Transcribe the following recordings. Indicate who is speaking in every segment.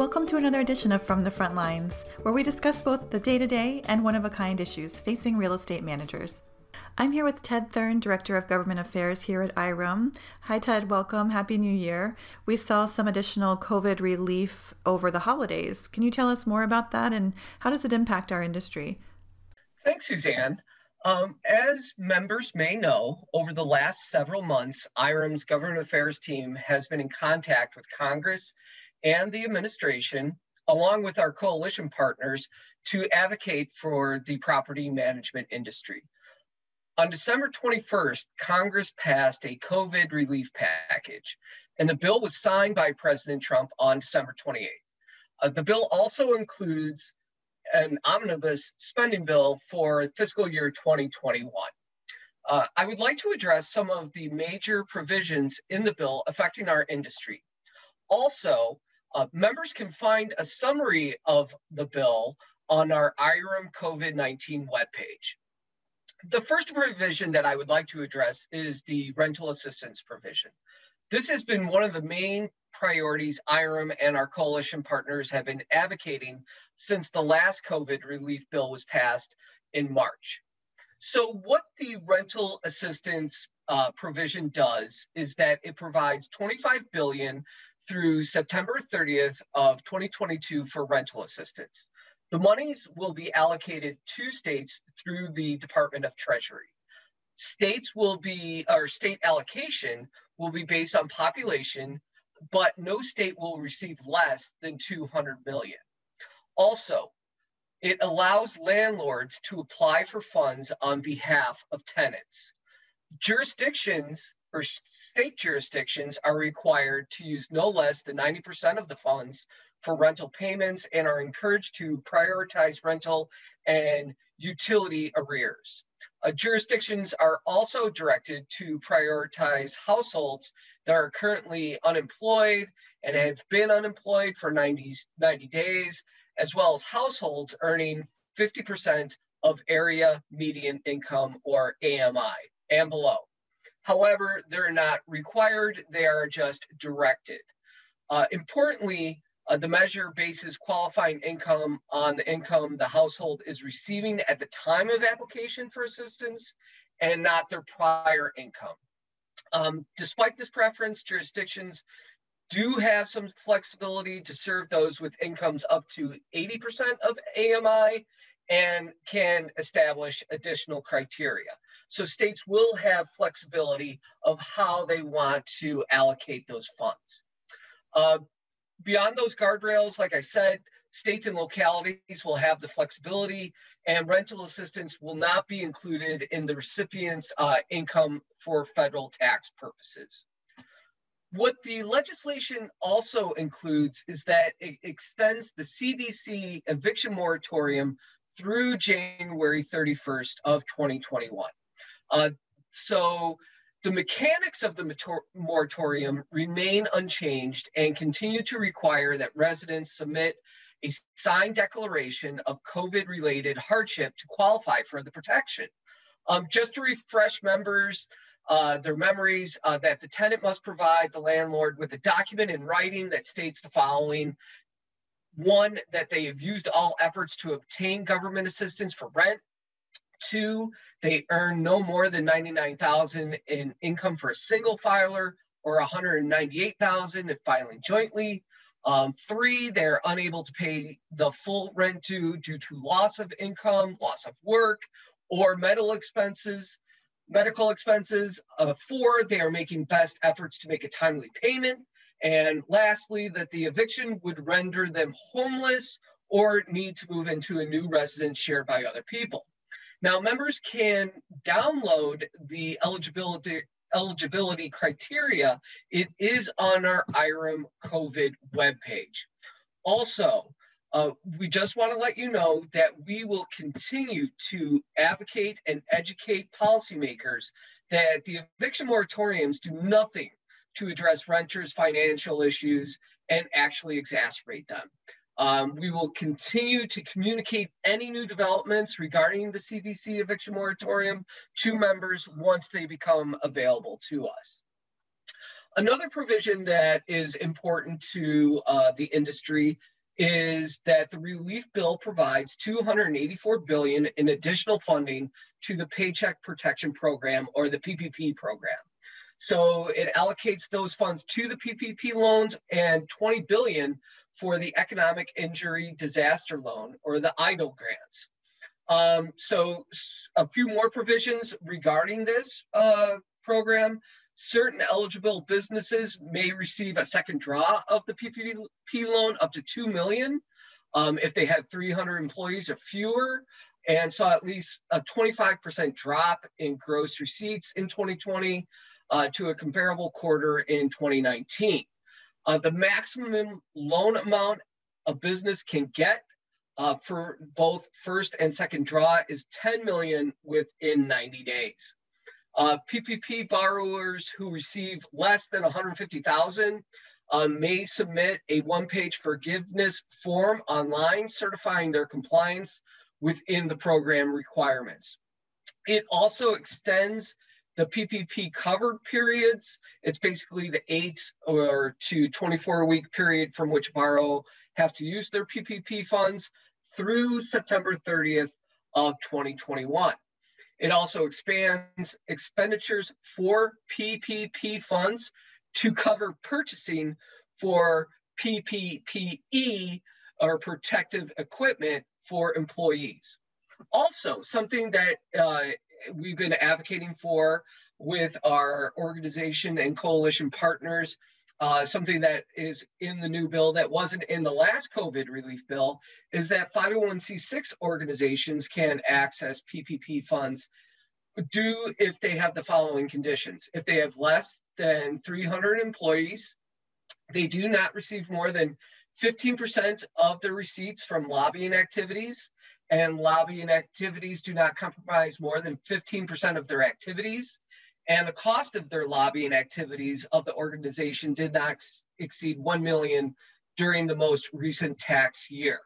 Speaker 1: Welcome to another edition of From the Front Lines, where we discuss both the day to day and one of a kind issues facing real estate managers. I'm here with Ted Thurn, Director of Government Affairs here at IREM. Hi, Ted. Welcome. Happy New Year. We saw some additional COVID relief over the holidays. Can you tell us more about that and how does it impact our industry?
Speaker 2: Thanks, Suzanne. Um, as members may know, over the last several months, IREM's government affairs team has been in contact with Congress and the administration, along with our coalition partners, to advocate for the property management industry. On December 21st, Congress passed a COVID relief package, and the bill was signed by President Trump on December 28th. Uh, the bill also includes an omnibus spending bill for fiscal year 2021. Uh, I would like to address some of the major provisions in the bill affecting our industry. Also, uh, members can find a summary of the bill on our IREM COVID 19 webpage. The first provision that I would like to address is the rental assistance provision. This has been one of the main priorities IREM and our coalition partners have been advocating since the last COVID relief bill was passed in March. So, what the rental assistance uh, provision does is that it provides 25 billion through September 30th of 2022 for rental assistance. The monies will be allocated to states through the Department of Treasury. States will be, or state allocation will be based on population, but no state will receive less than 200 million. Also, it allows landlords to apply for funds on behalf of tenants. Jurisdictions or state jurisdictions are required to use no less than 90% of the funds for rental payments and are encouraged to prioritize rental and utility arrears. Uh, jurisdictions are also directed to prioritize households that are currently unemployed and have been unemployed for 90, 90 days, as well as households earning 50% of area median income or AMI and below. However, they're not required, they are just directed. Uh, importantly, uh, the measure bases qualifying income on the income the household is receiving at the time of application for assistance and not their prior income. Um, despite this preference, jurisdictions do have some flexibility to serve those with incomes up to 80% of AMI and can establish additional criteria. So states will have flexibility of how they want to allocate those funds. Uh, beyond those guardrails, like I said, states and localities will have the flexibility and rental assistance will not be included in the recipient's uh, income for federal tax purposes. What the legislation also includes is that it extends the CDC eviction moratorium through January 31st of 2021. Uh, so the mechanics of the moratorium remain unchanged and continue to require that residents submit a signed declaration of COVID related hardship to qualify for the protection. Um, just to refresh members, uh, their memories uh, that the tenant must provide the landlord with a document in writing that states the following one, that they have used all efforts to obtain government assistance for rent. Two, they earn no more than 99,000 in income for a single filer or 198,000 if filing jointly. Um, three, they're unable to pay the full rent due due to loss of income, loss of work, or medical expenses. Medical expenses. Uh, four, they are making best efforts to make a timely payment. And lastly, that the eviction would render them homeless or need to move into a new residence shared by other people. Now, members can download the eligibility eligibility criteria. It is on our IREM COVID webpage. Also, uh, we just want to let you know that we will continue to advocate and educate policymakers that the eviction moratoriums do nothing to address renters' financial issues and actually exacerbate them. Um, we will continue to communicate any new developments regarding the CDC eviction moratorium to members once they become available to us. Another provision that is important to uh, the industry is that the relief bill provides 284 billion in additional funding to the Paycheck Protection Program or the PPP program. So it allocates those funds to the PPP loans and 20 billion for the economic injury disaster loan or the EIDL grants. Um, so a few more provisions regarding this uh, program. Certain eligible businesses may receive a second draw of the PPP loan up to 2 million um, if they had 300 employees or fewer and saw at least a 25% drop in gross receipts in 2020 uh, to a comparable quarter in 2019. Uh, the maximum loan amount a business can get uh, for both first and second draw is 10 million within 90 days. Uh, PPP borrowers who receive less than 150,000 um, may submit a one-page forgiveness form online certifying their compliance within the program requirements. It also extends the PPP covered periods. It's basically the eight or to 24 week period from which borrow has to use their PPP funds through September 30th of 2021. It also expands expenditures for PPP funds to cover purchasing for PPPE or protective equipment for employees. Also, something that uh, we've been advocating for with our organization and coalition partners, uh, something that is in the new bill that wasn't in the last COVID relief bill, is that 501c6 organizations can access PPP funds do if they have the following conditions. If they have less than 300 employees, they do not receive more than 15% of the receipts from lobbying activities, and lobbying activities do not compromise more than 15% of their activities. And the cost of their lobbying activities of the organization did not ex exceed 1 million during the most recent tax year.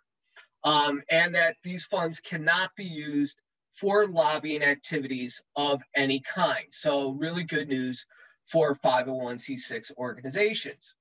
Speaker 2: Um, and that these funds cannot be used for lobbying activities of any kind. So really good news for 501c6 organizations.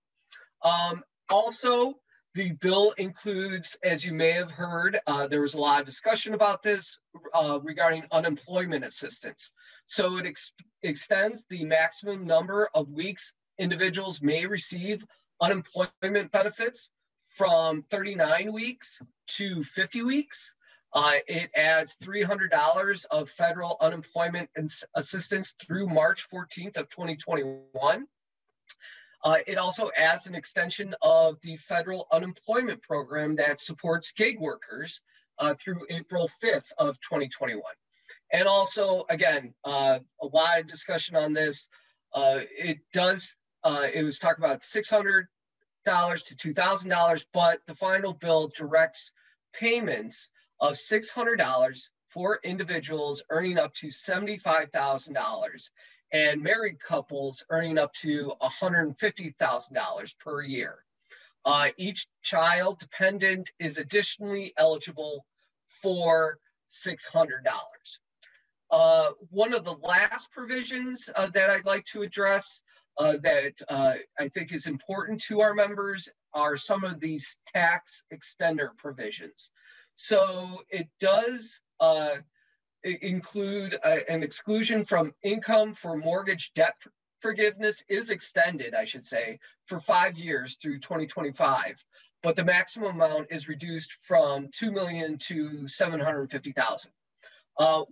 Speaker 2: Um, also, the bill includes, as you may have heard, uh, there was a lot of discussion about this uh, regarding unemployment assistance. So it ex extends the maximum number of weeks individuals may receive unemployment benefits from 39 weeks to 50 weeks. Uh, it adds $300 of federal unemployment assistance through March 14th of 2021. Uh, it also adds an extension of the federal unemployment program that supports gig workers uh, through April 5th of 2021. And also, again, uh, a lot of discussion on this. Uh, it does, uh, it was talked about $600 to $2,000, but the final bill directs payments of $600 for individuals earning up to $75,000 and married couples earning up to $150,000 per year. Uh, each child dependent is additionally eligible for $600. Uh, one of the last provisions uh, that I'd like to address uh, that uh, I think is important to our members are some of these tax extender provisions. So it does uh, include a, an exclusion from income for mortgage debt forgiveness is extended, I should say, for five years through 2025, but the maximum amount is reduced from 2 million to 750,000. Uh,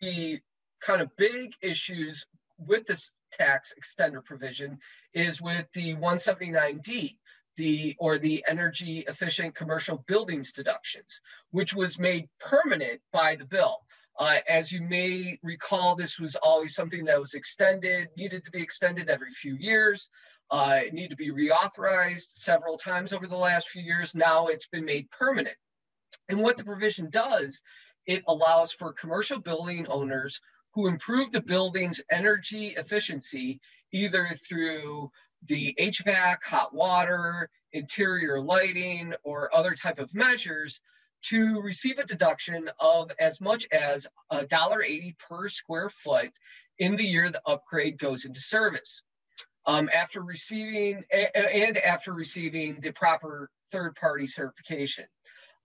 Speaker 2: the kind of big issues with this tax extender provision is with the 179D, the or the energy efficient commercial buildings deductions, which was made permanent by the bill. Uh, as you may recall, this was always something that was extended, needed to be extended every few years. Uh, it needed to be reauthorized several times over the last few years. Now it's been made permanent. And what the provision does, it allows for commercial building owners who improve the building's energy efficiency either through the HVAC, hot water, interior lighting, or other type of measures to receive a deduction of as much as $1.80 per square foot in the year the upgrade goes into service. um, after receiving and after receiving the proper third party certification.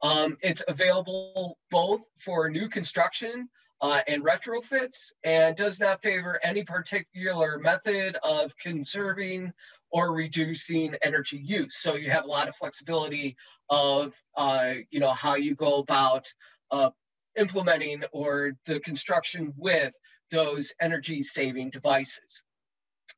Speaker 2: Um, it's available both for new construction uh, and retrofits and does not favor any particular method of conserving or reducing energy use. So you have a lot of flexibility of, uh, you know, how you go about uh, implementing or the construction with those energy saving devices.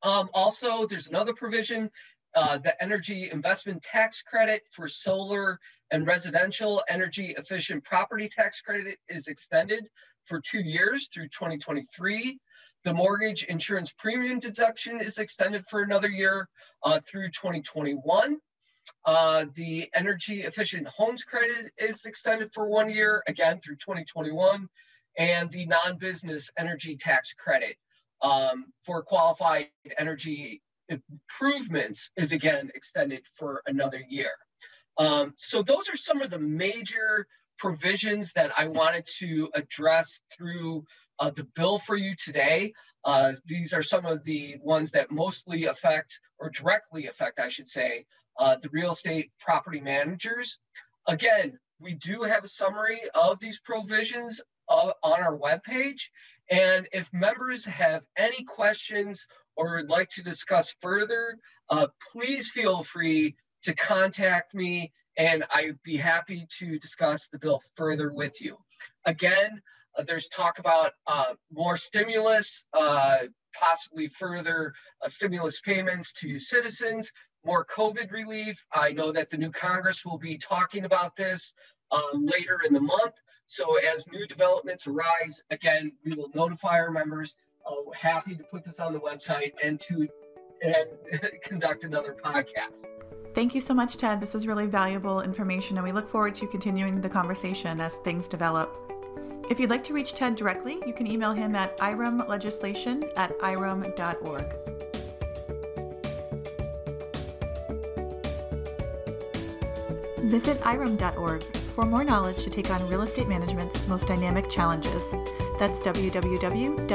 Speaker 2: Um, also, there's another provision, uh, the energy investment tax credit for solar and residential energy efficient property tax credit is extended for two years through 2023. The mortgage insurance premium deduction is extended for another year uh, through 2021. Uh, the energy efficient homes credit is extended for one year, again through 2021. And the non business energy tax credit um, for qualified energy improvements is again extended for another year. Um, so, those are some of the major provisions that I wanted to address through uh, the bill for you today. Uh, these are some of the ones that mostly affect, or directly affect, I should say, uh, the real estate property managers. Again, we do have a summary of these provisions uh, on our webpage. And if members have any questions or would like to discuss further, uh, please feel free to contact me and I'd be happy to discuss the bill further with you. Again, uh, there's talk about uh, more stimulus, uh, possibly further uh, stimulus payments to citizens, more COVID relief. I know that the new Congress will be talking about this um, later in the month. So as new developments arise, again, we will notify our members. Uh, happy to put this on the website and to and conduct another podcast.
Speaker 1: Thank you so much, Ted. This is really valuable information, and we look forward to continuing the conversation as things develop. If you'd like to reach Ted directly, you can email him at iremlegislation at irem.org. Visit irem.org for more knowledge to take on real estate management's most dynamic challenges. That's www.irem.org.